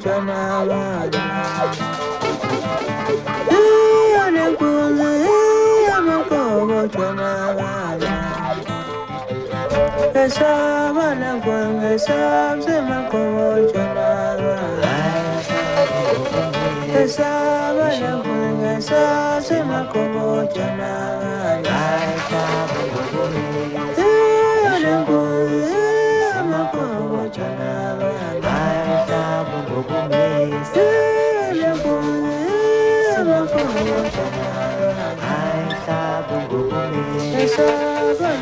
kichwa na maji. Hiyo ni mkuzi, hiyo mkobo chona maji. Hesab ana kwangu, hesab sema mkobo chona maji. Hesab ana kwangu, hesab sema mkobo chona maji.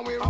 and we